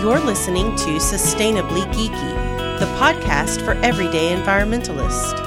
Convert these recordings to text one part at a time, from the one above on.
You're listening to Sustainably Geeky, the podcast for everyday environmentalists.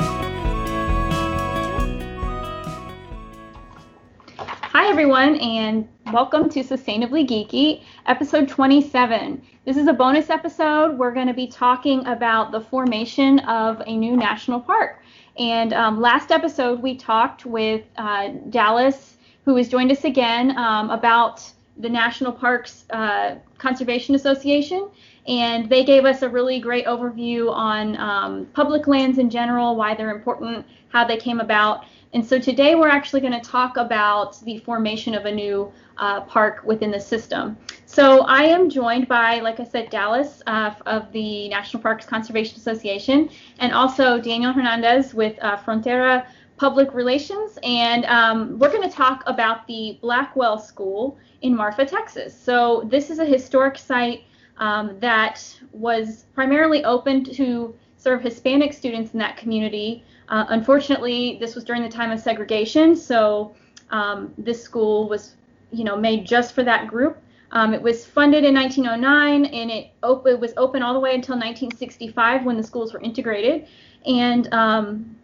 Hi, everyone, and welcome to Sustainably Geeky, episode 27. This is a bonus episode. We're going to be talking about the formation of a new national park. And um, last episode, we talked with uh, Dallas, who has joined us again, um, about the National Parks uh, Conservation Association, and they gave us a really great overview on um, public lands in general, why they're important, how they came about. And so today we're actually going to talk about the formation of a new uh, park within the system. So I am joined by, like I said, Dallas uh, of the National Parks Conservation Association, and also Daniel Hernandez with uh, Frontera Public Relations. And um, we're going to talk about the Blackwell School in Marfa, Texas. So this is a historic site um, that was primarily open to serve Hispanic students in that community. Uh, unfortunately, this was during the time of segregation, so um, this school was, you know, made just for that group. Um, it was funded in 1909, and it, op- it, was open all the way until 1965 when the schools were integrated, and um,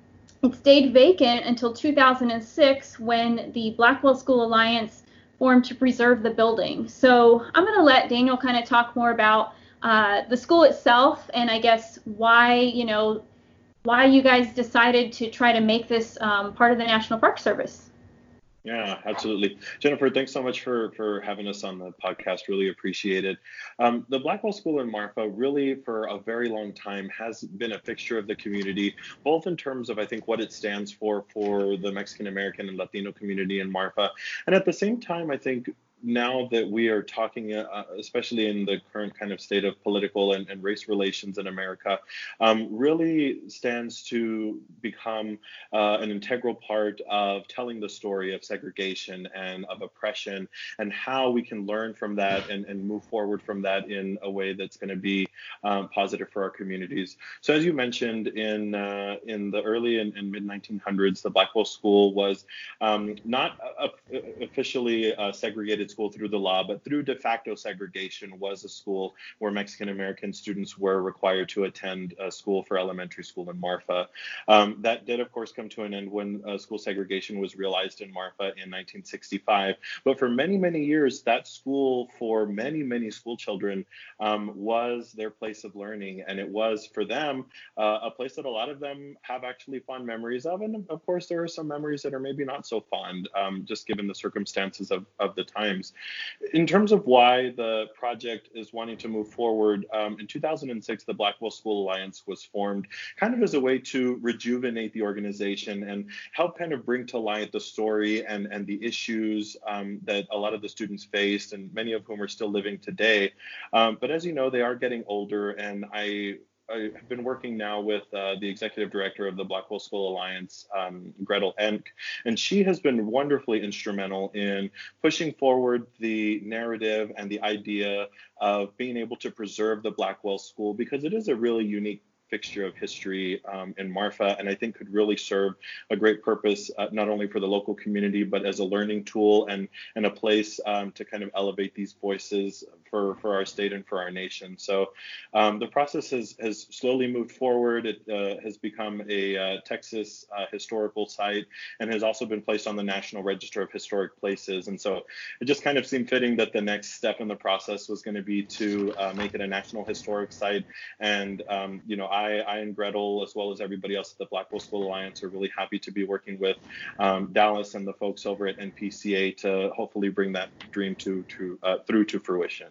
it stayed vacant until 2006 when the Blackwell School Alliance formed to preserve the building. So I'm going to let Daniel kind of talk more about uh, the school itself and I guess why, you know, why you guys decided to try to make this um, part of the National Park Service. Yeah, absolutely. Jennifer, thanks so much for, for having us on the podcast. Really appreciate it. Um, the Blackwell School in Marfa really, for a very long time, has been a fixture of the community, both in terms of, I think, what it stands for for the Mexican American and Latino community in Marfa. And at the same time, I think now that we are talking, uh, especially in the current kind of state of political and, and race relations in America, um, really stands to become uh, an integral part of telling the story of segregation and of oppression and how we can learn from that and, and move forward from that in a way that's going to be um, positive for our communities. So as you mentioned, in uh, in the early and, and, mid 1900s, the Blackwell School was um, not officially segregated school through the law, but through de facto segregation was a school where Mexican American students were required to attend a school for elementary school in Marfa. Um, that did, of course, come to an end when uh, school segregation was realized in Marfa in 1965. But for many, many years, that school for many, many school children um, was their place of learning. And it was for them uh, a place that a lot of them have actually fond memories of. And of course, there are some memories that are maybe not so fond, um, just given the circumstances of, of the time times. In terms of why the project is wanting to move forward, um, in 2006, the Blackwell School Alliance was formed kind of as a way to rejuvenate the organization and help kind of bring to light the story and, and the issues um, that a lot of the students faced, and many of whom are still living today. Um, but as you know, they are getting older, and I I have been working now with uh, the executive director of the Blackwell School Alliance, um, Gretel Enck, and she has been wonderfully instrumental in pushing forward the narrative and the idea of being able to preserve the Blackwell School because it is a really unique fixture of history um, in Marfa, and I think could really serve a great purpose uh, not only for the local community but as a learning tool and and a place um, to kind of elevate these voices for for our state and for our nation. So um, the process has has slowly moved forward. It uh, has become a uh, Texas uh, historical site and has also been placed on the National Register of Historic Places. And so it just kind of seemed fitting that the next step in the process was going to be to uh, make it a National Historic Site. And um, you know, I, I and Gretel, as well as everybody else at the Blackwell School Alliance, are really happy to be working with um, Dallas and the folks over at NPCA to hopefully bring that dream to to uh, through to fruition.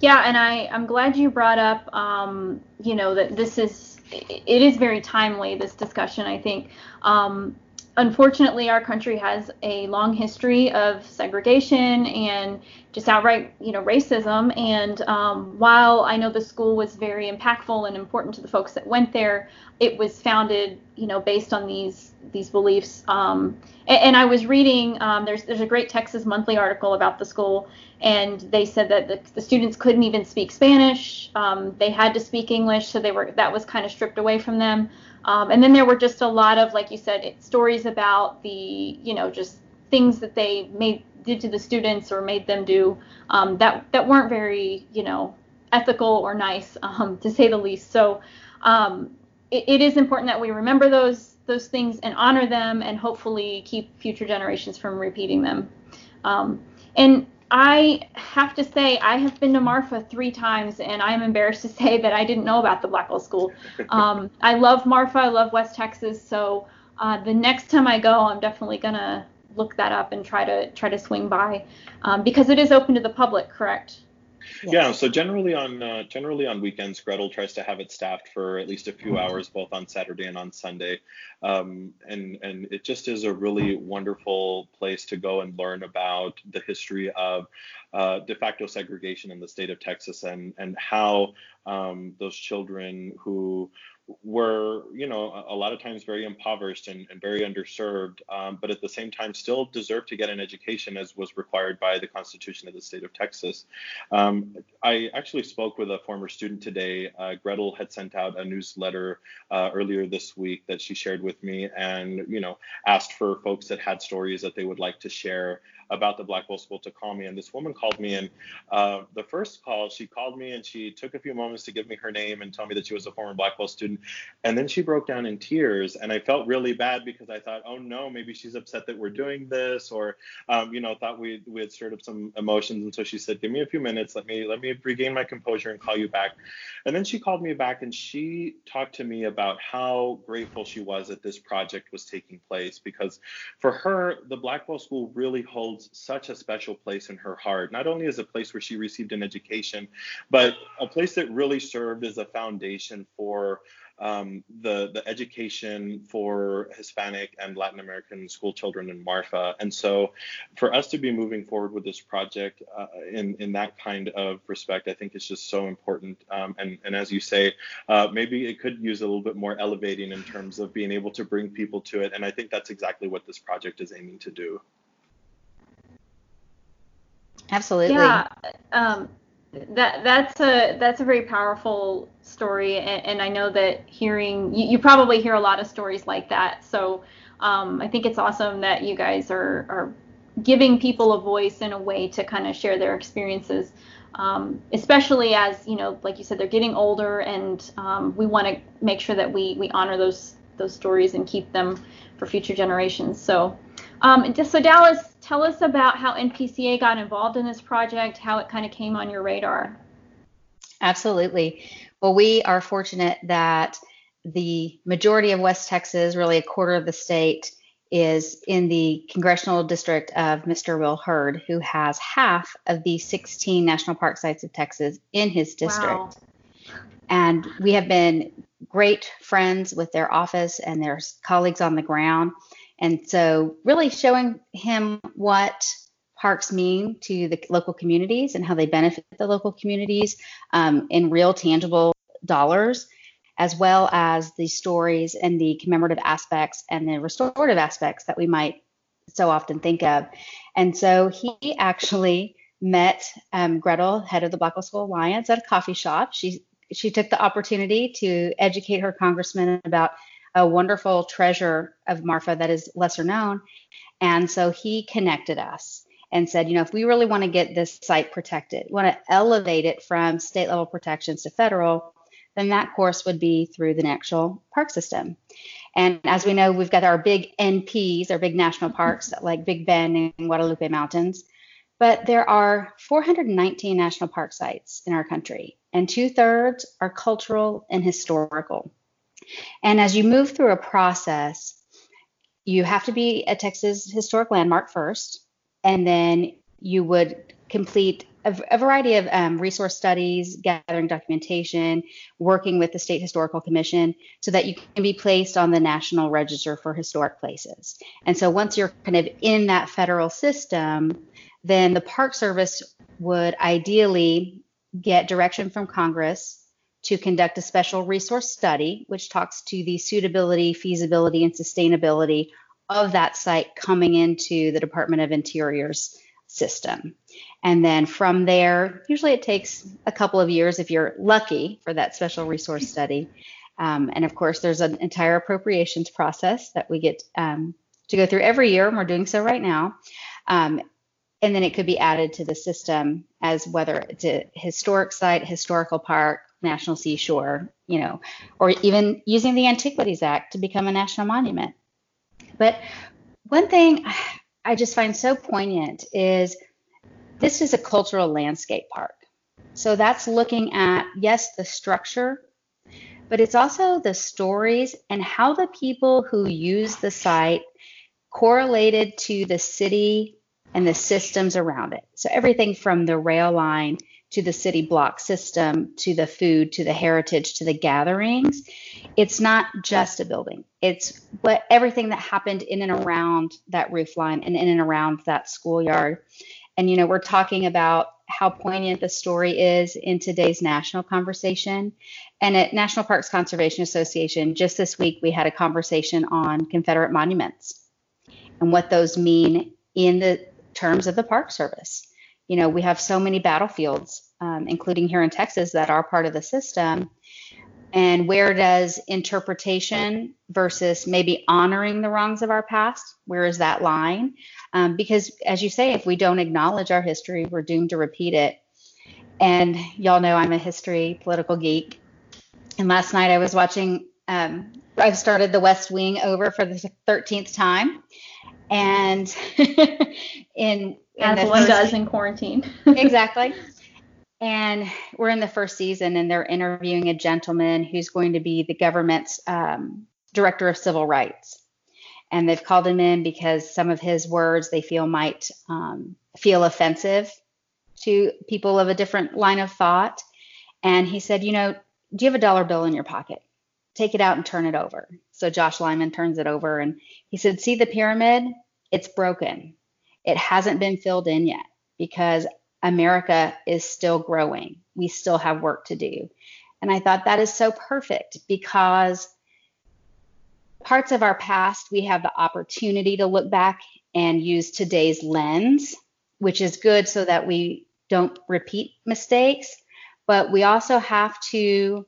Yeah, and I I'm glad you brought up um, you know that this is it is very timely this discussion. I think um, unfortunately our country has a long history of segregation and just outright you know racism. And um, while i know the school was very impactful and important to the folks that went there it was founded you know based on these these beliefs. Um, and, and, i was reading um, there's there's a great texas monthly article about the school and they said that the, the students couldn't even speak spanish. Um, they had to speak english so they were that was kind of stripped away from them um, and then there were just a lot of, like you said, stories about the, you know, just things that they made did to the students or made them do um, that that weren't very you know ethical or nice um, to say the least. So um, it, it is important that we remember those those things and honor them and hopefully keep future generations from repeating them. Um, and I have to say, I have been to Marfa three times, and I'm embarrassed to say that I didn't know about the Blackwell School. Um, I love Marfa, I love West Texas, so uh, the next time I go, I'm definitely gonna look that up and try to try to swing by um, because it is open to the public, correct? Yes. Yeah, so generally on uh, generally on weekends, Gretel tries to have it staffed for at least a few mm-hmm. hours, both on Saturday and on Sunday, um, and and it just is a really wonderful place to go and learn about the history of uh, de facto segregation in the state of Texas and and how um, those children who were, you know, a, lot of times very impoverished and, and very underserved, um, but at the same time still deserve to get an education as was required by the Constitution of the state of Texas. Um, I actually spoke with a former student today. Uh, Gretel had sent out a newsletter uh, earlier this week that she shared with me, and you know, asked for folks that had stories that they would like to share about the Blackwell School to call me. And this woman called me, and uh, the first call, she called me and she took a few moments to give me her name and tell me that she was a former Blackwell student. And then she broke down in tears, and I felt really bad because I thought, oh no, maybe she's upset that we're doing this, or um, you know, thought we we had stirred up some emotions. And so she said, give me a few minutes, let me let me regain my composure and call you back. And then she called me back and she talked to me about how grateful she was that this project was taking place because for her, the Blackwell School really holds holds such a special place in her heart, not only as a place where she received an education, but a place that really served as a foundation for um, the the education for Hispanic and Latin American school children in Marfa. And so, for us to be moving forward with this project uh, in in that kind of respect, I think it's just so important. Um, and and as you say, uh, maybe it could use a little bit more elevating in terms of being able to bring people to it. And I think that's exactly what this project is aiming to do. Absolutely. Yeah. Um, that that's a that's a very powerful story, and, and I know that hearing you, you, probably hear a lot of stories like that. So um, I think it's awesome that you guys are are giving people a voice and a way to kind of share their experiences. Um, especially as you know, like you said, they're getting older, and um, we want to make sure that we we honor those those stories and keep them for future generations. So, um, just so Dallas, tell us about how NPCA got involved in this project, how it kind of came on your radar. Absolutely. Well, we are fortunate that the majority of West Texas, really a quarter of the state, is in the congressional district of Mr. Will Hurd, who has half of the 16 national park sites of Texas in his district. Wow. And we have been great friends with their office and their colleagues on the ground. And so, really showing him what parks mean to the local communities and how they benefit the local communities um, in real, tangible dollars, as well as the stories and the commemorative aspects and the restorative aspects that we might so often think of. And so, he actually met um, Gretel, head of the Blackwell School Alliance, at a coffee shop. She she took the opportunity to educate her congressman about a wonderful treasure of Marfa that is lesser known. And so he connected us and said, you know, if we really want to get this site protected, want to elevate it from state level protections to federal, then that course would be through the natural park system. And as we know, we've got our big NPs, our big national parks mm-hmm. like Big Bend and Guadalupe Mountains. But there are 419 national park sites in our country, and two thirds are cultural and historical. And as you move through a process, you have to be a Texas historic landmark first, and then you would complete a, a variety of um, resource studies, gathering documentation, working with the State Historical Commission so that you can be placed on the National Register for Historic Places. And so once you're kind of in that federal system, then the Park Service would ideally get direction from Congress to conduct a special resource study, which talks to the suitability, feasibility, and sustainability of that site coming into the Department of Interior's system. And then from there, usually it takes a couple of years if you're lucky for that special resource study. Um, and of course, there's an entire appropriations process that we get um, to go through every year, and we're doing so right now. Um, and then it could be added to the system as whether it's a historic site, historical park, national seashore, you know, or even using the Antiquities Act to become a national monument. But one thing I just find so poignant is this is a cultural landscape park. So that's looking at, yes, the structure, but it's also the stories and how the people who use the site correlated to the city and the systems around it. So everything from the rail line to the city block system to the food to the heritage to the gatherings. It's not just a building. It's what everything that happened in and around that roof line and in and around that schoolyard. And you know, we're talking about how poignant the story is in today's national conversation. And at National Parks Conservation Association, just this week we had a conversation on Confederate monuments and what those mean in the terms of the Park Service. You know, we have so many battlefields, um, including here in Texas, that are part of the system. And where does interpretation versus maybe honoring the wrongs of our past, where is that line? Um, because, as you say, if we don't acknowledge our history, we're doomed to repeat it. And y'all know I'm a history political geek. And last night I was watching, um, I started The West Wing over for the 13th time and in, in as one does in quarantine. exactly. And we're in the first season, and they're interviewing a gentleman who's going to be the government's um, director of civil rights. And they've called him in because some of his words they feel might um, feel offensive to people of a different line of thought. And he said, You know, do you have a dollar bill in your pocket? Take it out and turn it over. So Josh Lyman turns it over and he said, See the pyramid? It's broken. It hasn't been filled in yet because America is still growing. We still have work to do. And I thought that is so perfect because parts of our past, we have the opportunity to look back and use today's lens, which is good so that we don't repeat mistakes. But we also have to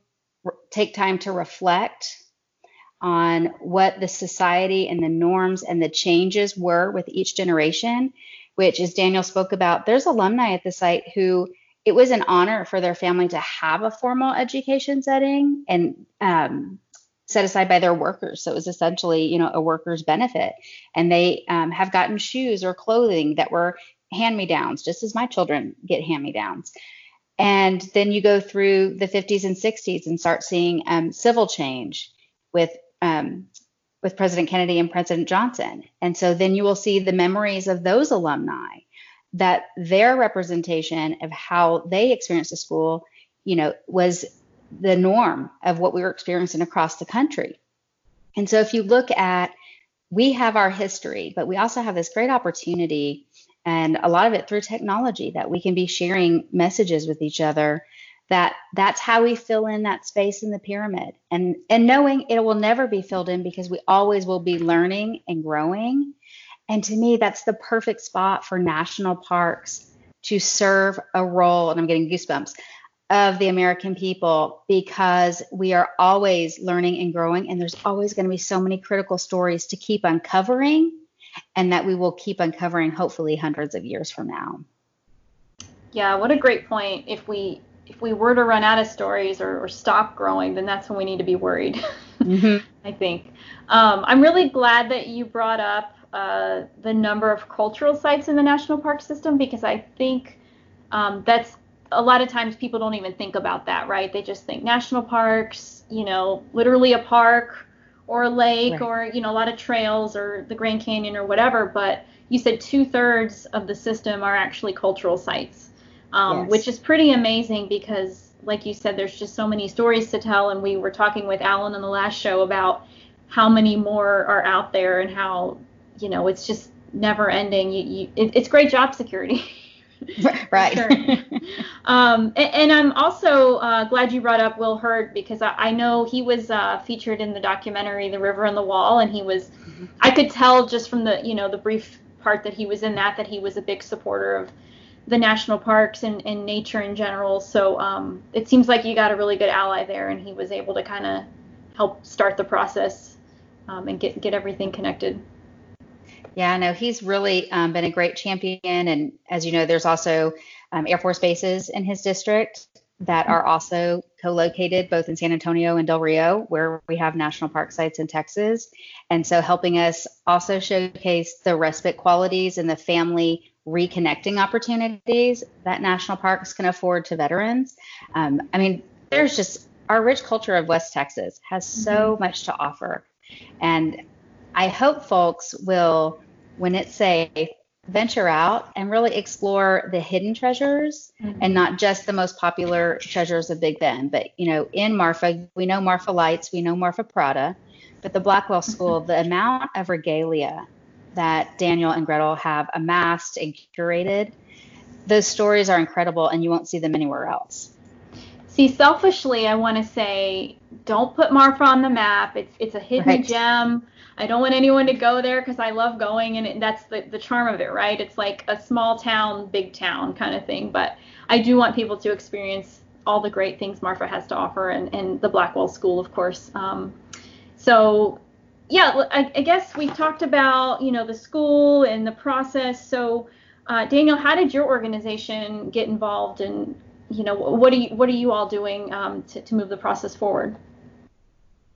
take time to reflect on what the society and the norms and the changes were with each generation, which, as Daniel spoke about, there's alumni at the site who it was an honor for their family to have a formal education setting and um, set aside by their workers. So it was essentially, you know, a worker's benefit. And they um, have gotten shoes or clothing that were hand me downs, just as my children get hand me downs. And then you go through the 50s and 60s and start seeing um, civil change with um, with President Kennedy and President Johnson. And so then you will see the memories of those alumni that their representation of how they experienced the school, you know, was the norm of what we were experiencing across the country. And so if you look at, we have our history, but we also have this great opportunity and a lot of it through technology that we can be sharing messages with each other that that's how we fill in that space in the pyramid. And and knowing it will never be filled in because we always will be learning and growing. And to me that's the perfect spot for national parks to serve a role and i'm getting goosebumps of the american people because we are always learning and growing and there's always going to be so many critical stories to keep uncovering and that we will keep uncovering hopefully hundreds of years from now yeah what a great point if we if we were to run out of stories or, or stop growing, then that's when we need to be worried. mm-hmm. I think. Um, I'm really glad that you brought up uh, the number of cultural sites in the national park system because I think um, that's a lot of times people don't even think about that, right? They just think national parks, you know, literally a park or a lake right. or you know a lot of trails or the Grand Canyon or whatever. But you said two thirds of the system are actually cultural sites um, yes. which is pretty amazing because, like you said, there's just so many stories to tell. And we were talking with Alan in the last show about how many more are out there and how, you know, it's just never ending. You, you, it, it's great job security. right. um, and, and, I'm also uh, glad you brought up Will Hurd because I, I know he was uh, featured in the documentary The River and the Wall, and he was, mm-hmm. I could tell just from the, you know, the brief part that he was in that that he was a big supporter of the national parks and, and nature in general. So um, it seems like you got a really good ally there, and he was able to kind of help start the process um, and get get everything connected. Yeah, no, he's really um, been a great champion. And as you know, there's also um, Air Force bases in his district that are also co-located both in San Antonio and Del Rio, where we have national park sites in Texas. And so helping us also showcase the respite qualities and the family reconnecting opportunities that national parks can afford to veterans. Um, I mean, there's just our rich culture of West Texas has so mm-hmm. much to offer. And I hope folks will, when it's safe, venture out and really explore the hidden treasures mm-hmm. and not just the most popular treasures of Big Bend. But, you know, in Marfa, we know Marfa Lights, we know Marfa Prada, but the Blackwell School, the amount of regalia that Daniel and Gretel have amassed and curated, those stories are incredible and you won't see them anywhere else. See, selfishly, I want to say don't put Marfa on the map. It's it's a hidden right. gem. I don't want anyone to go there because I love going, and it, that's the, the charm of it, right? It's like a small town, big town kind of thing. But I do want people to experience all the great things Marfa has to offer, and, and the Blackwell School, of course. Um, so, yeah, I, I, guess we talked about you know the school and the process. So, uh, Daniel, how did your organization get involved, and you know what are you what are you all doing um, to, to move the process forward?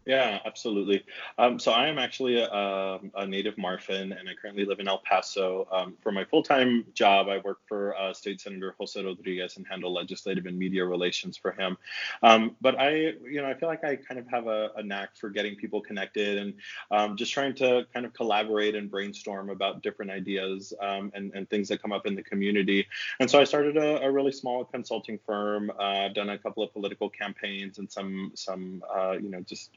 Yeah, absolutely. Um, so I am actually a, a, native Marfan, and I currently live in El Paso. Um, for my full-time job, I work for uh, State Senator Jose Rodriguez and handle legislative and media relations for him. Um, but I, you know, I feel like I kind of have a, a knack for getting people connected and um, just trying to kind of collaborate and brainstorm about different ideas um, and, and, things that come up in the community. And so I started a, really small consulting firm. Uh, I've done a couple of political campaigns and some, some, uh, you know, just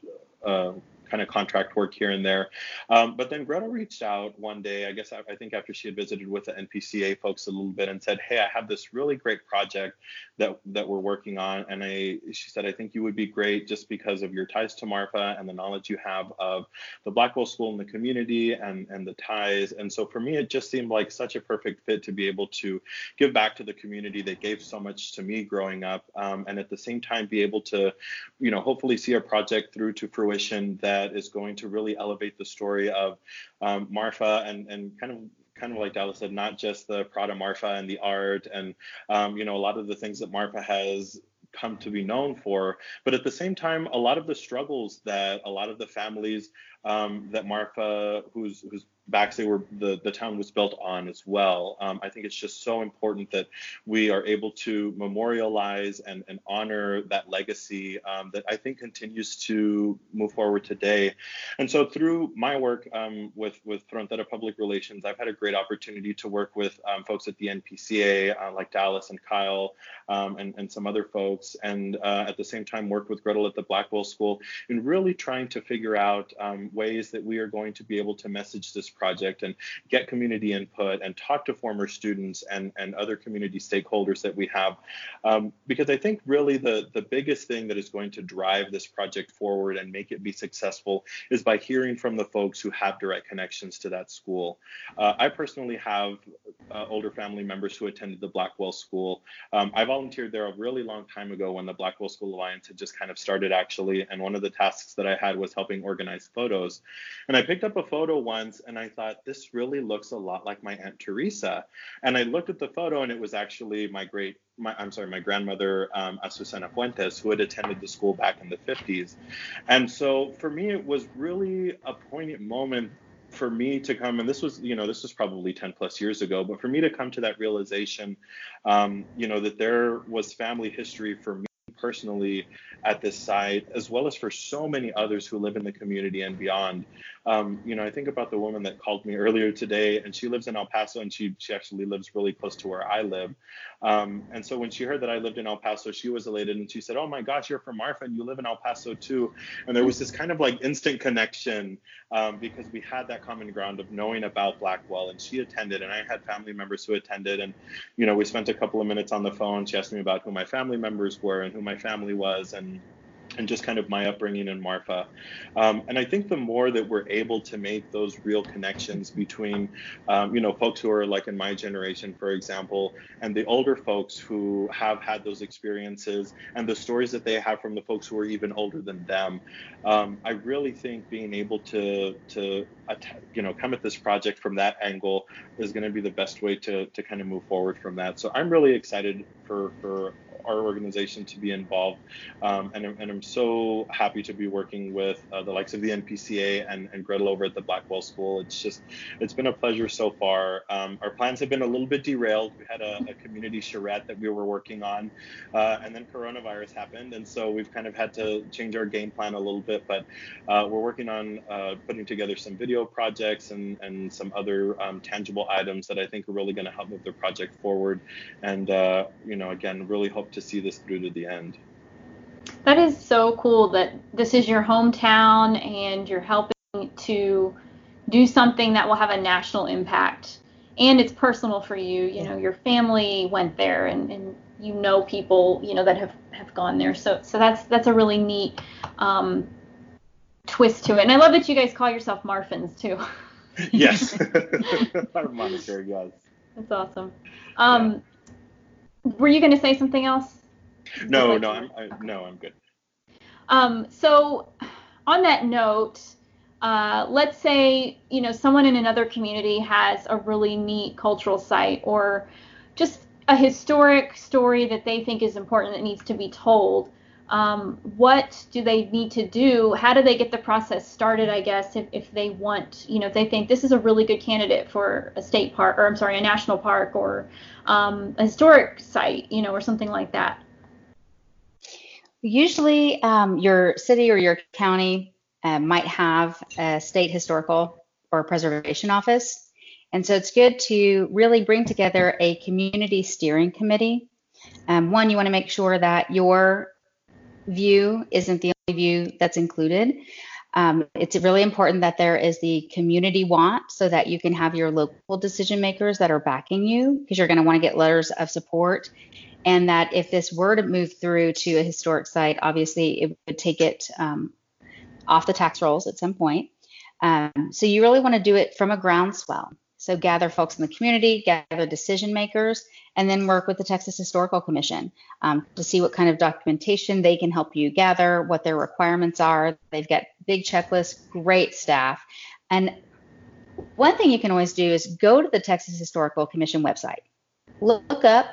uh, kind of contract work here and there. Um, but then Gretel reached out one day, I guess I, I, think after she had visited with the NPCA folks a little bit and said, Hey, I have this really great project that that we're working on. And I she said, I think you would be great just because of your ties to Marfa and the knowledge you have of the Blackwell School and the community and, and the ties. And so for me, it just seemed like such a perfect fit to be able to give back to the community that gave so much to me growing up. Um, and at the same time be able to, you know, hopefully see a project through to fruition that that is going to really elevate the story of um, Marfa and and kind of kind of like Dallas said, not just the Prada Marfa and the art and um, you know a lot of the things that Marfa has come to be known for, but at the same time, a lot of the struggles that a lot of the families um, that Marfa, who's whose backs they were the the town was built on as well. Um, I think it's just so important that we are able to memorialize and, and honor that legacy um, that I think continues to move forward today. And so through my work um, with with Frontera Public Relations, I've had a great opportunity to work with um, folks at the NPCA uh, like Dallas and Kyle um, and and some other folks, and uh, at the same time work with Gretel at the Blackwell School in really trying to figure out um, ways that we are going to be able to message this project and get community input and talk to former students and, and other community stakeholders that we have. Um, because I think really the, the biggest thing that is going to drive this project forward and make it be successful is by hearing from the folks who have direct connections to that school. Uh, I personally have uh, older family members who attended the Blackwell School. Um, I volunteered there a really long time ago when the Blackwell School Alliance had just kind of started actually, and one of the tasks that I had was helping organize photos. And I picked up a photo once and I thought, this really looks a lot like my Aunt Teresa. And I looked at the photo and it was actually my great, my, I'm sorry, my grandmother, um, Azucena Fuentes, who had attended the school back in the 50s. And so for me, it was really a poignant moment for me to come and this was you know this was probably 10 plus years ago but for me to come to that realization um, you know that there was family history for me personally at this site, as well as for so many others who live in the community and beyond. Um, you know, I think about the woman that called me earlier today, and she lives in El Paso, and she she actually lives really close to where I live. Um, and so when she heard that I lived in El Paso, she was elated, and she said, "Oh my gosh, you're from Marfa, and you live in El Paso too." And there was this kind of like instant connection um, because we had that common ground of knowing about Blackwell, and she attended, and I had family members who attended, and you know, we spent a couple of minutes on the phone. She asked me about who my family members were and who my family was, and and just kind of my upbringing in Marfa. Um, and I think the more that we're able to make those real connections between, um, you know, folks who are like in my generation, for example, and the older folks who have had those experiences and the stories that they have from the folks who are even older than them, um, I really think being able to to you know come at this project from that angle is going to be the best way to to kind of move forward from that. So I'm really excited for for our organization to be involved. Um, and, and, I'm so happy to be working with uh, the likes of the NPCA and, and Gretel over at the Blackwell School. It's just, it's been a pleasure so far. Um, our plans have been a little bit derailed. We had a, a community charrette that we were working on, uh, and then coronavirus happened. And so we've kind of had to change our game plan a little bit, but uh, we're working on uh, putting together some video projects and, and some other um, tangible items that I think are really going to help move the project forward. And, uh, you know, again, really hope to see this through to the end. That is so cool that this is your hometown and you're helping to do something that will have a national impact. And it's personal for you. You know, your family went there and, and you know people, you know, that have, have gone there. So so that's that's a really neat um, twist to it. And I love that you guys call yourself Marfans too. yes. Our moniker, yes. That's awesome. Um, were you going to say something else? No, no, I'm I, no, I'm good. Um, so on that note, uh, let's say you know someone in another community has a really neat cultural site or just a historic story that they think is important that needs to be told. Um, what do they need to do? How do they get the process started? I guess if, if they want, you know, if they think this is a really good candidate for a state park, or I'm sorry, a national park, or um, a historic site, you know, or something like that. Usually, um, your city or your county uh, might have a state historical or preservation office. And so it's good to really bring together a community steering committee. Um, one, you want to make sure that your view isn't the only view that's included. Um, it's really important that there is the community want so that you can have your local decision makers that are backing you because you're going to want to get letters of support. And that if this were to move through to a historic site, obviously it would take it um, off the tax rolls at some point. Um, so you really want to do it from a groundswell. So gather folks in the community, gather decision makers, and then work with the Texas Historical Commission um, to see what kind of documentation they can help you gather, what their requirements are. They've got big checklists, great staff. And one thing you can always do is go to the Texas Historical Commission website, look up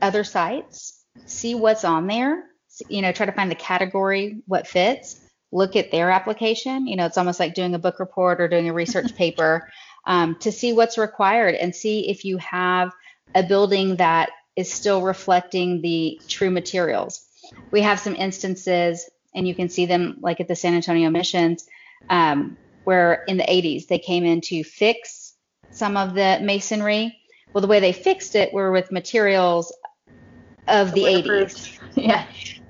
other sites, see what's on there, you know, try to find the category, what fits, look at their application. You know, it's almost like doing a book report or doing a research paper um, to see what's required and see if you have a building that is still reflecting the true materials. We have some instances, and you can see them like at the San Antonio missions, um, where in the 80s they came in to fix some of the masonry. Well, the way they fixed it were with materials of the 80s. Yeah.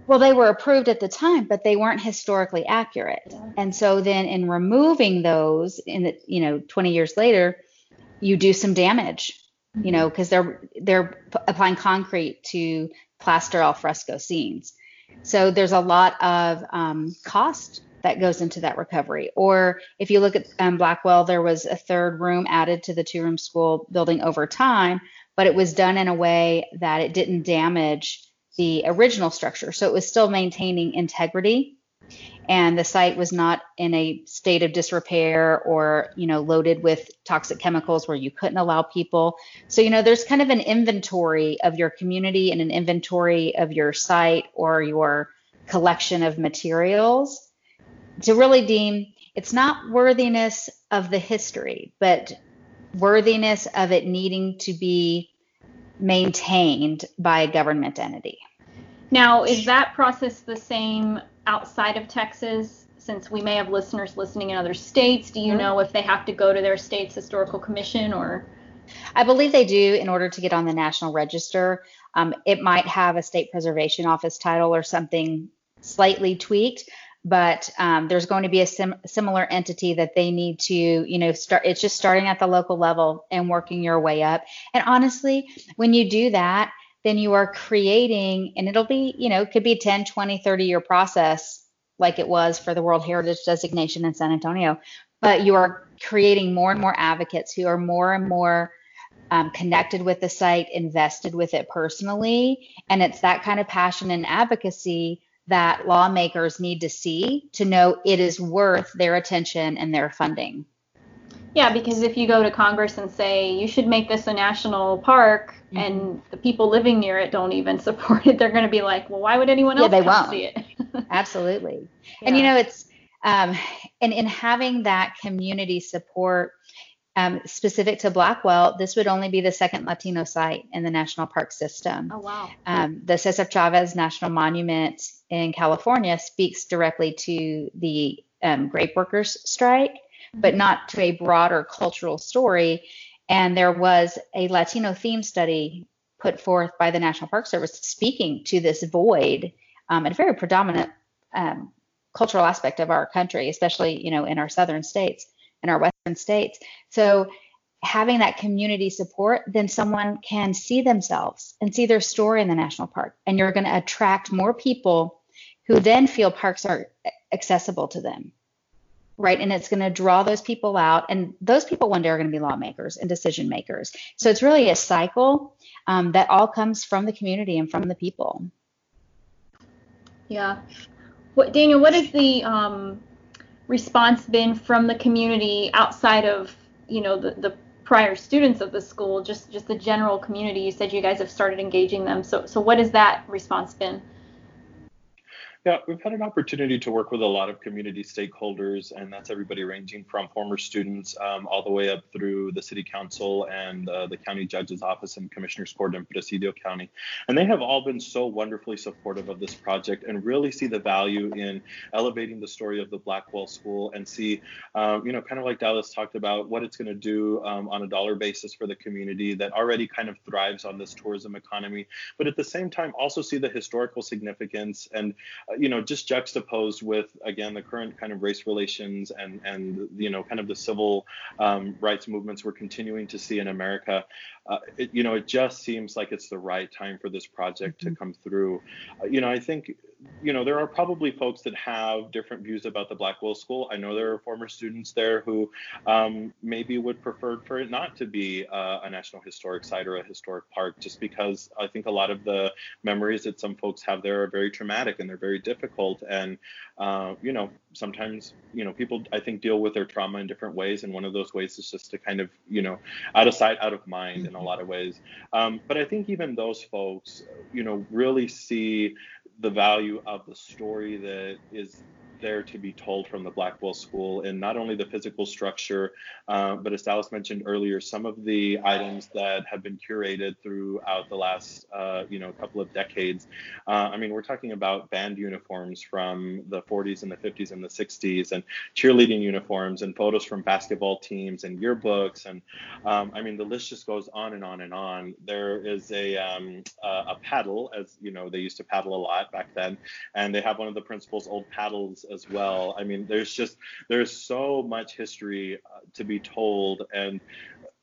Well, they were approved at the time, but they weren't historically accurate. And so then in removing those in the, you know, 20 years later, you do some damage, you know, because they're they're applying concrete to plaster al fresco scenes. So there's a lot of um, cost that goes into that recovery. Or if you look at um, Blackwell, there was a third room added to the two room school building over time, but it was done in a way that it didn't damage the original structure. So it was still maintaining integrity and the site was not in a state of disrepair or you know loaded with toxic chemicals where you couldn't allow people so you know there's kind of an inventory of your community and an inventory of your site or your collection of materials to really deem it's not worthiness of the history but worthiness of it needing to be maintained by a government entity now, is that process the same outside of Texas? Since we may have listeners listening in other states, do you mm-hmm. know if they have to go to their state's historical commission or? I believe they do in order to get on the National Register. Um, it might have a state preservation office title or something slightly tweaked, but um, there's going to be a sim- similar entity that they need to, you know, start. It's just starting at the local level and working your way up. And honestly, when you do that, then you are creating, and it'll be, you know, it could be 10, 20, 30 year process like it was for the World Heritage designation in San Antonio. But you are creating more and more advocates who are more and more um, connected with the site, invested with it personally. And it's that kind of passion and advocacy that lawmakers need to see to know it is worth their attention and their funding. Yeah, because if you go to Congress and say you should make this a national park, mm-hmm. and the people living near it don't even support it, they're going to be like, well, why would anyone else yeah, they won't. see it? Absolutely. Yeah. And you know, it's um, and in having that community support um, specific to Blackwell, this would only be the second Latino site in the national park system. Oh wow! Um, the Cesar Chavez National Monument in California speaks directly to the um, grape workers strike. But not to a broader cultural story. And there was a Latino theme study put forth by the National Park Service speaking to this void, um, and a very predominant um, cultural aspect of our country, especially you know in our southern states and our western states. So having that community support, then someone can see themselves and see their story in the national park. And you're going to attract more people who then feel parks are accessible to them. Right. And it's going to draw those people out. And those people one day are going to be lawmakers and decision makers. So it's really a cycle um, that all comes from the community and from the people. Yeah. What, Daniel, what is the um, response been from the community outside of you know the, the prior students of the school just just the general community you said you guys have started engaging them so so what has that response been yeah, we've had an opportunity to work with a lot of community stakeholders, and that's everybody ranging from former students um, all the way up through the city council and uh, the county judge's office and commissioner's court in Presidio County. And they have all been so wonderfully supportive of this project and really see the value in elevating the story of the Blackwell School and see, um, you know, kind of like Dallas talked about, what it's going to do um, on a dollar basis for the community that already kind of thrives on this tourism economy, but at the same time also see the historical significance and you know, just juxtaposed with again the current kind of race relations and and you know kind of the civil um, rights movements we're continuing to see in America. Uh, it, you know, it just seems like it's the right time for this project mm-hmm. to come through. Uh, you know, I think you know, there are probably folks that have different views about the Blackwell School. I know there are former students there who um, maybe would prefer for it not to be uh, a National Historic Site or a historic park, just because I think a lot of the memories that some folks have there are very traumatic and they're very difficult. And, uh, you know, sometimes, you know, people I think deal with their trauma in different ways. And one of those ways is just to kind of, you know, out of sight, out of mind in a lot of ways. Um, but I think even those folks, you know, really see the value of the story that is there to be told from the Blackwell School and not only the physical structure, uh, but as Dallas mentioned earlier, some of the items that have been curated throughout the last, uh, you know, couple of decades. Uh, I mean, we're talking about band uniforms from the 40s and the 50s and the 60s, and cheerleading uniforms, and photos from basketball teams, and yearbooks, and um, I mean, the list just goes on and on and on. There is a um, a paddle, as you know, they used to paddle a lot back then, and they have one of the principal's old paddles as well. I mean, there's just there's so much history uh, to be told, and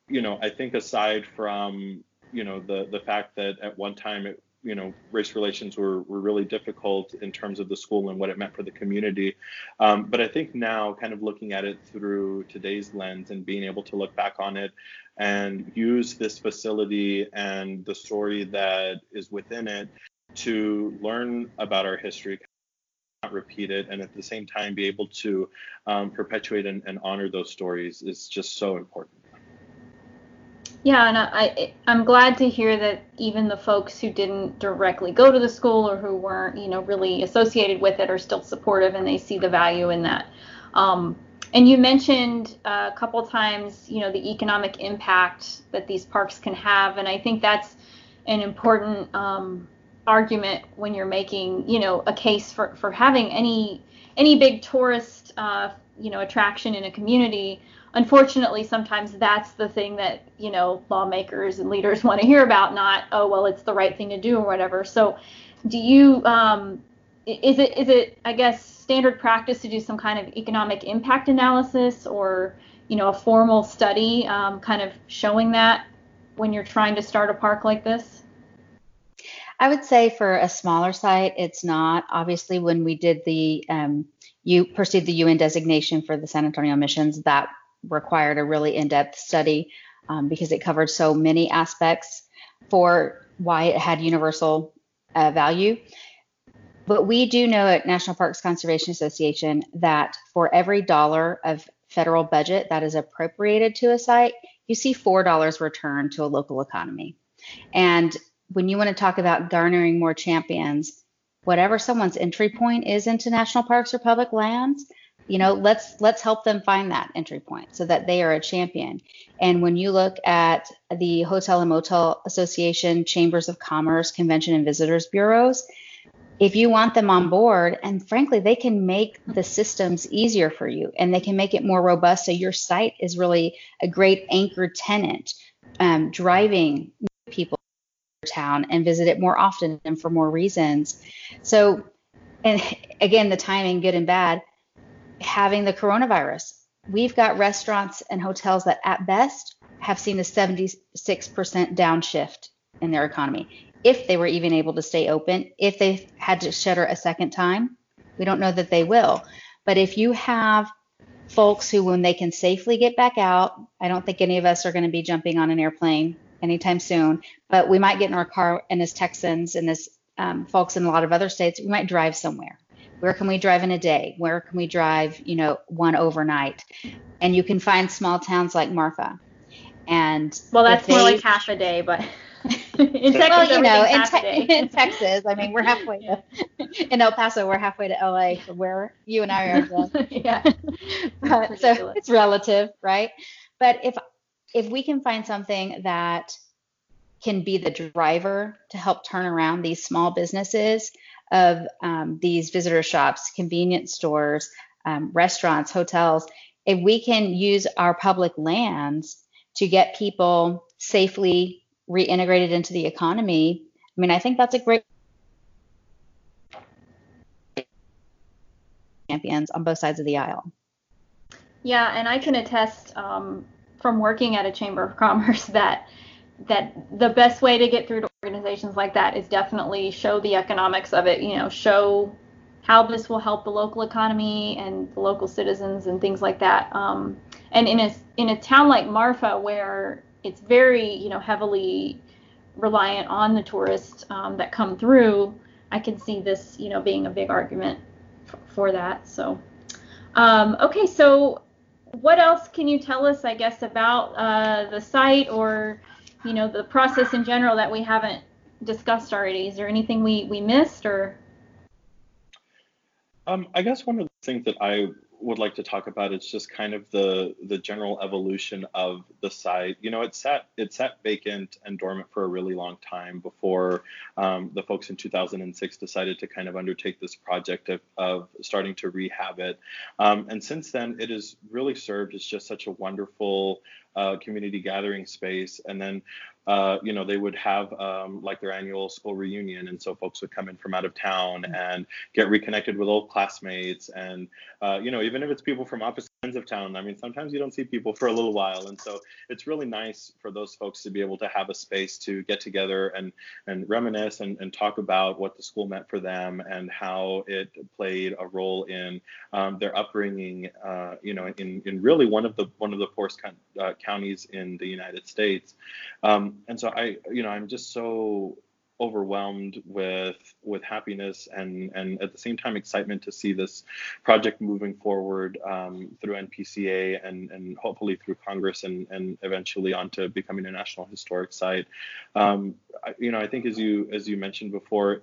you know, I think aside from you know the the fact that at one time it you know race relations were, were really difficult in terms of the school and what it meant for the community um, but i think now kind of looking at it through today's lens and being able to look back on it and use this facility and the story that is within it to learn about our history repeat it and at the same time be able to um, perpetuate and, and, honor those stories is just so important. Yeah and I, i'm glad to hear that even the folks who didn't directly go to the school or who weren't you know really associated with it are still supportive and they see the value in that. Um, and you mentioned a couple times you know the economic impact that these parks can have and i think that's an important um, argument when you're making, you know, a case for, for having any any big tourist, uh, you know, attraction in a community. Unfortunately, sometimes that's the thing that you know lawmakers and leaders want to hear about, not oh well, it's the right thing to do or whatever. So, do you um, is it is it I guess standard practice to do some kind of economic impact analysis or you know a formal study um, kind of showing that when you're trying to start a park like this? I would say for a smaller site, it's not. Obviously, when we did the um, you pursued the UN designation for the San Antonio missions, that required a really in-depth study um, because it covered so many aspects for why it had universal uh, value. But we do know at National Parks Conservation Association that for every dollar of federal budget that is appropriated to a site, you see $4 return to a local economy. And when you want to talk about garnering more champions, whatever someone's entry point is into national parks or public lands, you know, let's let's help them find that entry point so that they are a champion. And when you look at the Hotel and Motel Association, Chambers of Commerce, Convention and Visitors Bureaus, if you want them on board, and frankly, they can make the systems easier for you and they can make it more robust so your site is really a great anchor tenant, um, driving people town and visit it more often and for more reasons. So, and again, the timing, good and bad, having the coronavirus, we've got restaurants and hotels that at best have seen a 76% downshift in their economy if they were even able to stay open, if they had to shutter a second time. We don't know that they will. But if you have folks who, when they can safely get back out, I don't think any of us are going to be jumping on an airplane anytime soon, but we might get in our car and as Texans and as um, folks in a lot of other states, we might drive somewhere. Where can we drive in a day? Where can we drive, you know, one overnight? And you can find small towns like Marfa. And well, that's they, more like half a day, but in Texas, well, you know, in, te- in, Texas, I mean, we're halfway to in El Paso, we're halfway to LA where you and I are. yeah. but, so it's relative, right? But if if we can find something that can be the driver to help turn around these small businesses of um, these visitor shops, convenience stores, um, restaurants, hotels, if we can use our public lands to get people safely reintegrated into the economy, I mean, I think that's a great champions on both sides of the aisle. Yeah, and I can attest um, from working at a chamber of commerce that that the best way to get through to organizations like that is definitely show the economics of it. You know, show how this will help the local economy and the local citizens and things like that. Um, and in a in a town like Marfa, where it's very you know heavily reliant on the tourists um, that come through. I can see this you know being a big argument f- for that. So um, okay, so what else can you tell us, I guess, about uh, the site or you know the process in general that we haven't discussed already? Is there anything we we missed or? Um, I guess one of the things that I would like to talk about is just kind of the the general evolution of the site. You know, it sat it sat vacant and dormant for a really long time before um, the folks in 2006 decided to kind of undertake this project of, of starting to rehab it. Um, and since then, it has really served as just such a wonderful uh, community gathering space. And then uh, you know, they would have um, like their annual school reunion, and so folks would come in from out of town and get reconnected with old classmates, and uh, you know, even if it's people from opposite of town, I mean, sometimes you don't see people for a little while, and so it's really nice for those folks to be able to have a space to get together and and reminisce and, and talk about what the school meant for them and how it played a role in um, their upbringing, uh, you know, in in really one of the one of the poorest uh, counties in the United States. Um, and so I, you know, I'm just so overwhelmed with with happiness and and at the same time excitement to see this project moving forward um, through NPCA and and hopefully through Congress and and eventually onto becoming a national historic site. Um, I, you know, I think as you as you mentioned before,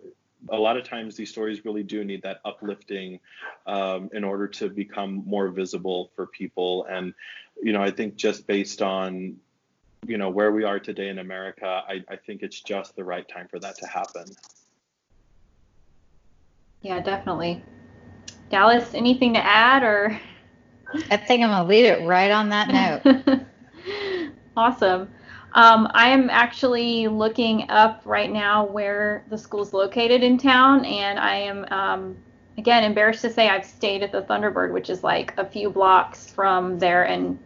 a lot of times these stories really do need that uplifting um, in order to become more visible for people and you know i think just based on you know where we are today in America, I, I think it's just the right time for that to happen. Yeah, definitely. Dallas, anything to add or? I think I'm gonna leave it right on that note. awesome. Um, I am actually looking up right now where the school's located in town, and I am um, again embarrassed to say I've stayed at the Thunderbird, which is like a few blocks from there, and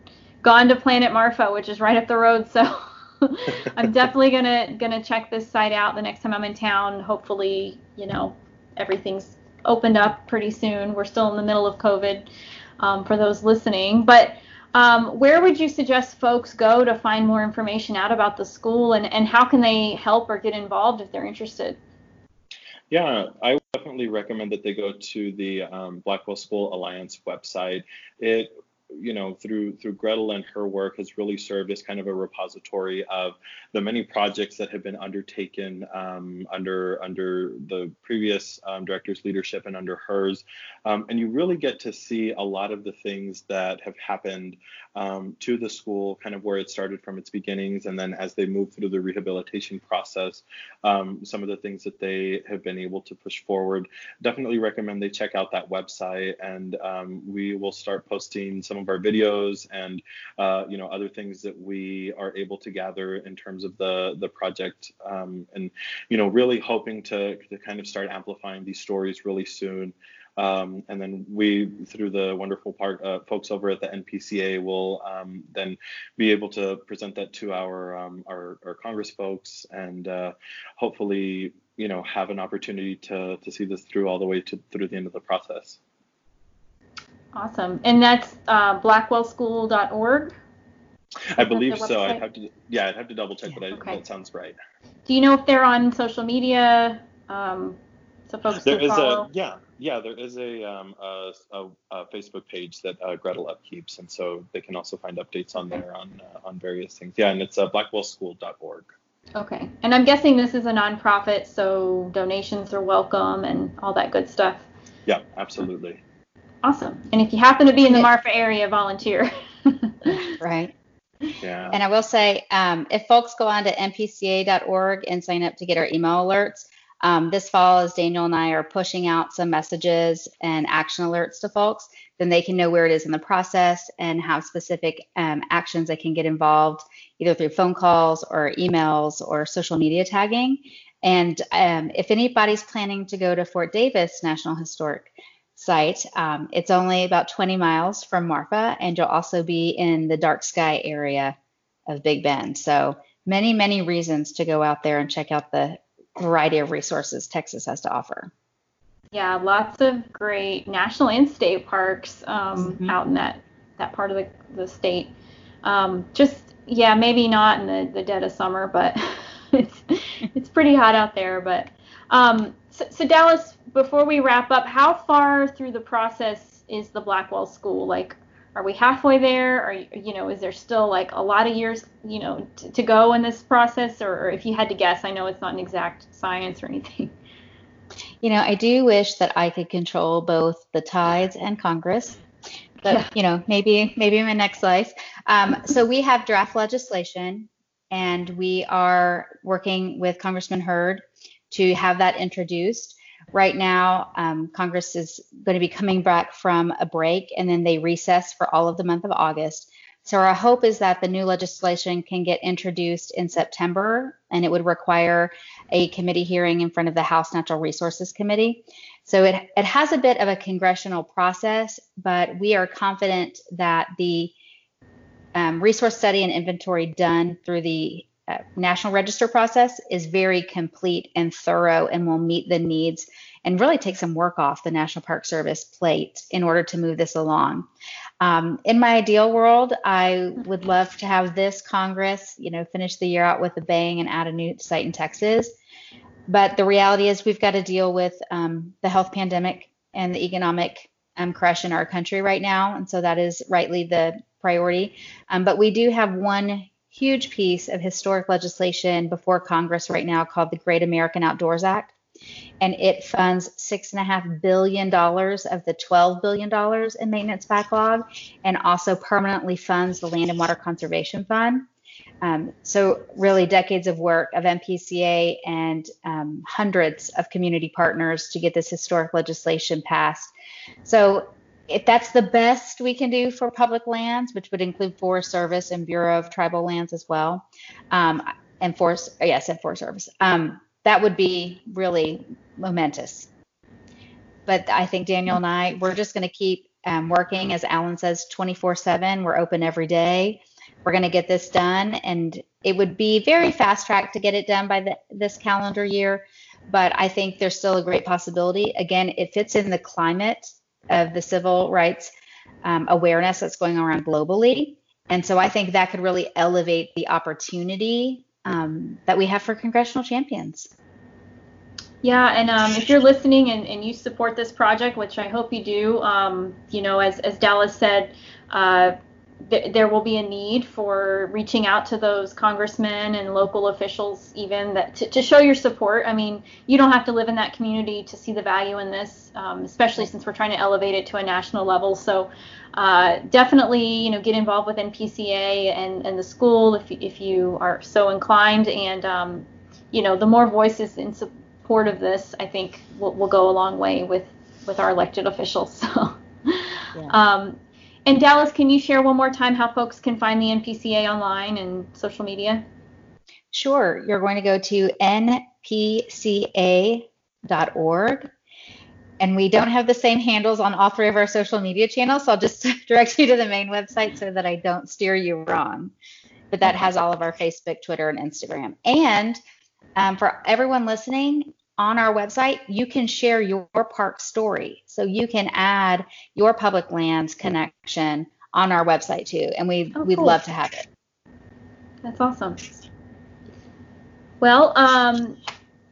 gone to Planet Marfa, which is right up the road. So I'm definitely gonna gonna check this site out the next time I'm in town. Hopefully, you know, everything's opened up pretty soon. We're still in the middle of COVID um, for those listening, but. Um, where would you suggest folks go to find more information out about the school and, and how can they help or get involved if they're interested? Yeah, I definitely recommend that they go to the um, Blackwell School Alliance website. It you know, through through Gretel and her work has really served as kind of a repository of the many projects that have been undertaken um, under under the previous um, director's leadership and under hers, um, and you really get to see a lot of the things that have happened um, to the school, kind of where it started from its beginnings, and then as they move through the rehabilitation process, um, some of the things that they have been able to push forward. Definitely recommend they check out that website, and um, we will start posting some of our videos and uh, you know other things that we are able to gather in terms of the the project, um, and you know really hoping to to kind of start amplifying these stories really soon. Um, and then we, through the wonderful part, uh, folks over at the NPCA, will um, then be able to present that to our um, our, our, Congress folks, and uh, hopefully, you know, have an opportunity to to see this through all the way to through the end of the process. Awesome, and that's uh, blackwellschool.org. I believe so. I'd have to, yeah, I'd have to double check, yeah, but I, that sounds right. Do you know if they're on social media? Um, so folks there is follow? a yeah yeah there is a um a, a, a Facebook page that uh, Gretel upkeeps and so they can also find updates on there on uh, on various things yeah and it's uh, blackwellschool.org. Okay, and I'm guessing this is a nonprofit, so donations are welcome and all that good stuff. Yeah, absolutely. Awesome. And if you happen to be in the Marfa area, volunteer. right. Yeah. And I will say, um, if folks go on to npca.org and sign up to get our email alerts, um, this fall, as Daniel and I are pushing out some messages and action alerts to folks, then they can know where it is in the process and have specific um, actions they can get involved, either through phone calls or emails or social media tagging. And um, if anybody's planning to go to Fort Davis National Historic Site, um, it's only about 20 miles from Marfa, and you'll also be in the dark sky area of Big Bend. So many, many reasons to go out there and check out the variety of resources Texas has to offer. Yeah, lots of great national and state parks um, mm-hmm. out in that that part of the, the state. Um, just yeah, maybe not in the, the dead of summer, but it's it's pretty hot out there. But um, so, so Dallas, before we wrap up, how far through the process is the Blackwell School? Like, are we halfway there? Or you know is there still like a lot of years you know t- to go in this process? Or, or, if you had to guess i know it's not an exact science or anything. You know i do wish that i could control both the tides and congress but yeah. you know maybe maybe in my next life. Um, so we have draft legislation and we are working with congressman hurd to have that introduced Right now, um, Congress is going to be coming back from a break and then they recess for all of the month of August. So our hope is that the new legislation can get introduced in September and it would require a committee hearing in front of the House Natural Resources Committee. So it, it has a bit of a congressional process, but we are confident that the um, resource study and inventory done through the uh, National Register process is very complete and thorough and will meet the needs and really take some work off the National Park Service plate in order to move this along. Um, in my ideal world, I would love to have this Congress, you know, finish the year out with a bang and add a new site in Texas. But the reality is, we've got to deal with um, the health pandemic and the economic um, crash in our country right now, and so that is rightly the priority. Um, but we do have one huge piece of historic legislation before Congress right now called the Great American Outdoors Act. And it funds $6.5 billion of the $12 billion in maintenance backlog and also permanently funds the Land and Water Conservation Fund. Um, so, really, decades of work of NPCA and um, hundreds of community partners to get this historic legislation passed. So, if that's the best we can do for public lands, which would include Forest Service and Bureau of Tribal Lands as well, um, and Forest, yes, and Forest Service, um, that would be really momentous. But I think Daniel and I, we're just going to keep um, working, as Alan says, 24/7. We're open every day. We're going to get this done, and it would be very fast track to get it done by the, this calendar year. But I think there's still a great possibility. Again, it fits in the climate of the civil rights um, awareness that's going around globally. And so I think that could really elevate the opportunity um, that we have for congressional champions. Yeah, and um, if you're listening and, and, you support this project, which I hope you do, um, you know, as, as Dallas said, uh, th- there will be a need for reaching out to those congressmen and local officials, even that to, to, show your support. I mean, you don't have to live in that community to see the value in this, um, especially since we're trying to elevate it to a national level. So uh, definitely, you know, get involved with NPCA and, and the school if, if you are so inclined. And, um, you know, the more voices in support of this, I think will, will go a long way with, with our elected officials. So, yeah. um, and Dallas, can you share one more time how folks can find the NPCA online and social media? Sure. You're going to go to npca.org. And we don't have the same handles on all three of our social media channels, so I'll just direct you to the main website so that I don't steer you wrong. But that has all of our Facebook, Twitter, and Instagram. And um, for everyone listening, on our website, you can share your park story. So you can add your public lands connection on our website too. And we, oh, we'd cool. love to have it. That's awesome. Well, um,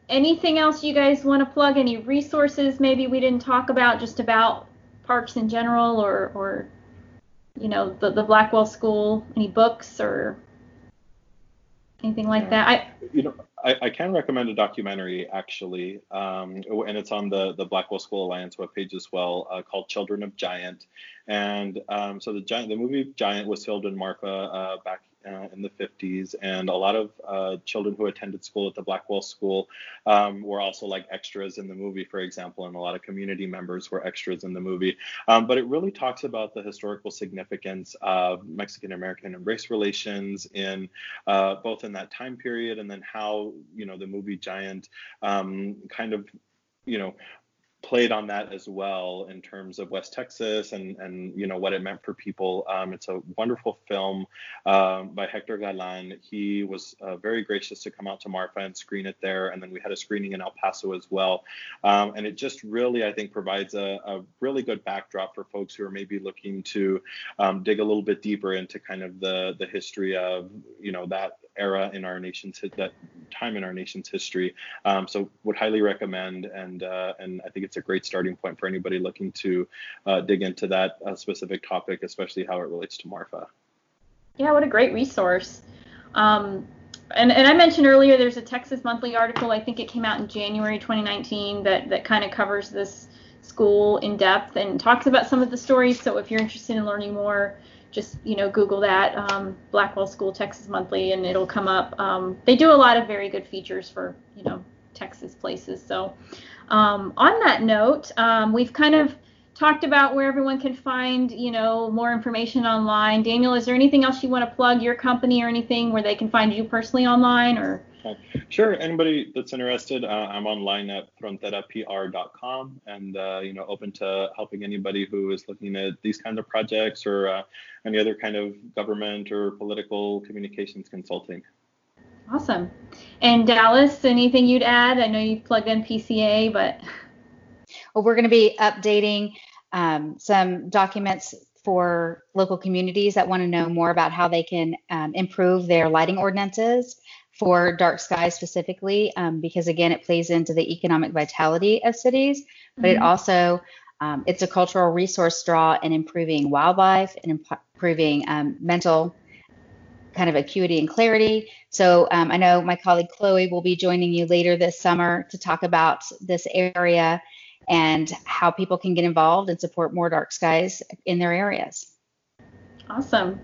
anything else you guys want to plug? Any resources maybe we didn't talk about just about parks in general or, or you know, the, the Blackwell School? Any books or anything like that? I, you know, I, I, can recommend a documentary actually, um, and it's on the the Blackwell School Alliance webpage as well, uh, called Children of Giant. And um, so the giant, the movie Giant was filmed in Marfa uh, back uh, in the 50s, and a lot of uh, children who attended school at the Blackwell School um, were also like extras in the movie, for example, and a lot of community members were extras in the movie. Um, but it really talks about the historical significance of Mexican American and race relations in uh, both in that time period and then how you know the movie Giant um, kind of you know played on that as well in terms of West Texas and and you know what it meant for people. Um, it's a wonderful film um, by Hector Galan. He was uh, very gracious to come out to Marfa and screen it there, and then we had a screening in El Paso as well. Um, and it just really, I think, provides a, a, really good backdrop for folks who are maybe looking to um, dig a little bit deeper into kind of the the history of you know that era in our nation's that time in our nation's history. Um, so would highly recommend, and uh, and I think it's a great starting point for anybody looking to uh, dig into that uh, specific topic, especially how it relates to Marfa. Yeah, what a great resource. Um, and, and I mentioned earlier there's a Texas Monthly article. I think it came out in January 2019 that that kind of covers this school in depth and talks about some of the stories. So if you're interested in learning more just you know Google that um, Blackwell School Texas Monthly, and it'll come up. Um, they do a lot of very good features for you know Texas places. So um, on that note, um, we've kind of talked about where everyone can find you know more information online. Daniel, is there anything else you want to plug your company or anything where they can find you personally online or? Sure. Anybody that's interested, uh, I'm online at fronterapr.com and, uh, you know, open to helping anybody who is looking at these kinds of projects or uh, any other kind of government or political communications consulting. Awesome. And Dallas, anything you'd add? I know you plugged NPCA, but. Well, we're going to be updating um, some documents for local communities that want to know more about how they can um, improve their lighting ordinances for dark skies specifically, um, because again, it plays into the economic vitality of cities, but mm-hmm. it also um, it's a cultural resource draw in improving wildlife and improving um, mental kind of acuity and clarity. So um, I know my colleague Chloe will be joining you later this summer to talk about this area and how people can get involved and support more dark skies in their areas. Awesome.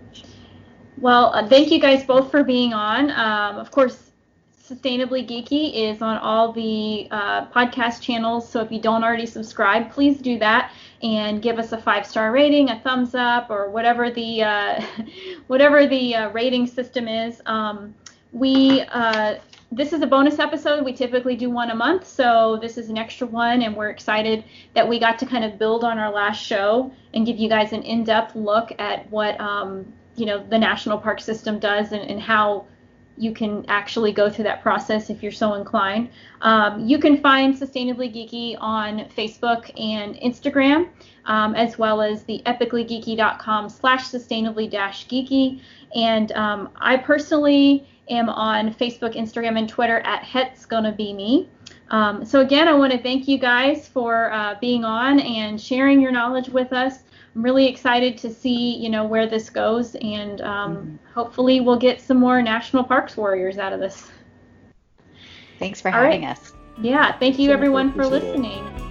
Well, uh, thank you guys both for being on. Um, of course, Sustainably Geeky is on all the uh, podcast channels. So if you don't already subscribe, please do that and give us a five star rating, a thumbs up, or whatever the uh, whatever the uh, rating system is. Um, we uh, this is a bonus episode. We typically do one a month, so this is an extra one, and we're excited that we got to kind of build on our last show and give you guys an in-depth look at what um, you know the national park system does and, and how you can actually go through that process if you're so inclined. Um, you can find Sustainably Geeky on Facebook and Instagram, um, as well as the epicallygeeky.com slash sustainably dash geeky. And um, I personally am on Facebook, Instagram, and Twitter at Het's Gonna Be Me. Um, so again, I want to thank you guys for uh, being on and sharing your knowledge with us. I'm really excited to see, you know, where this goes, and um, mm-hmm. hopefully we'll get some more national parks warriors out of this. Thanks for All having right. us. Yeah, thank you everyone for listening. This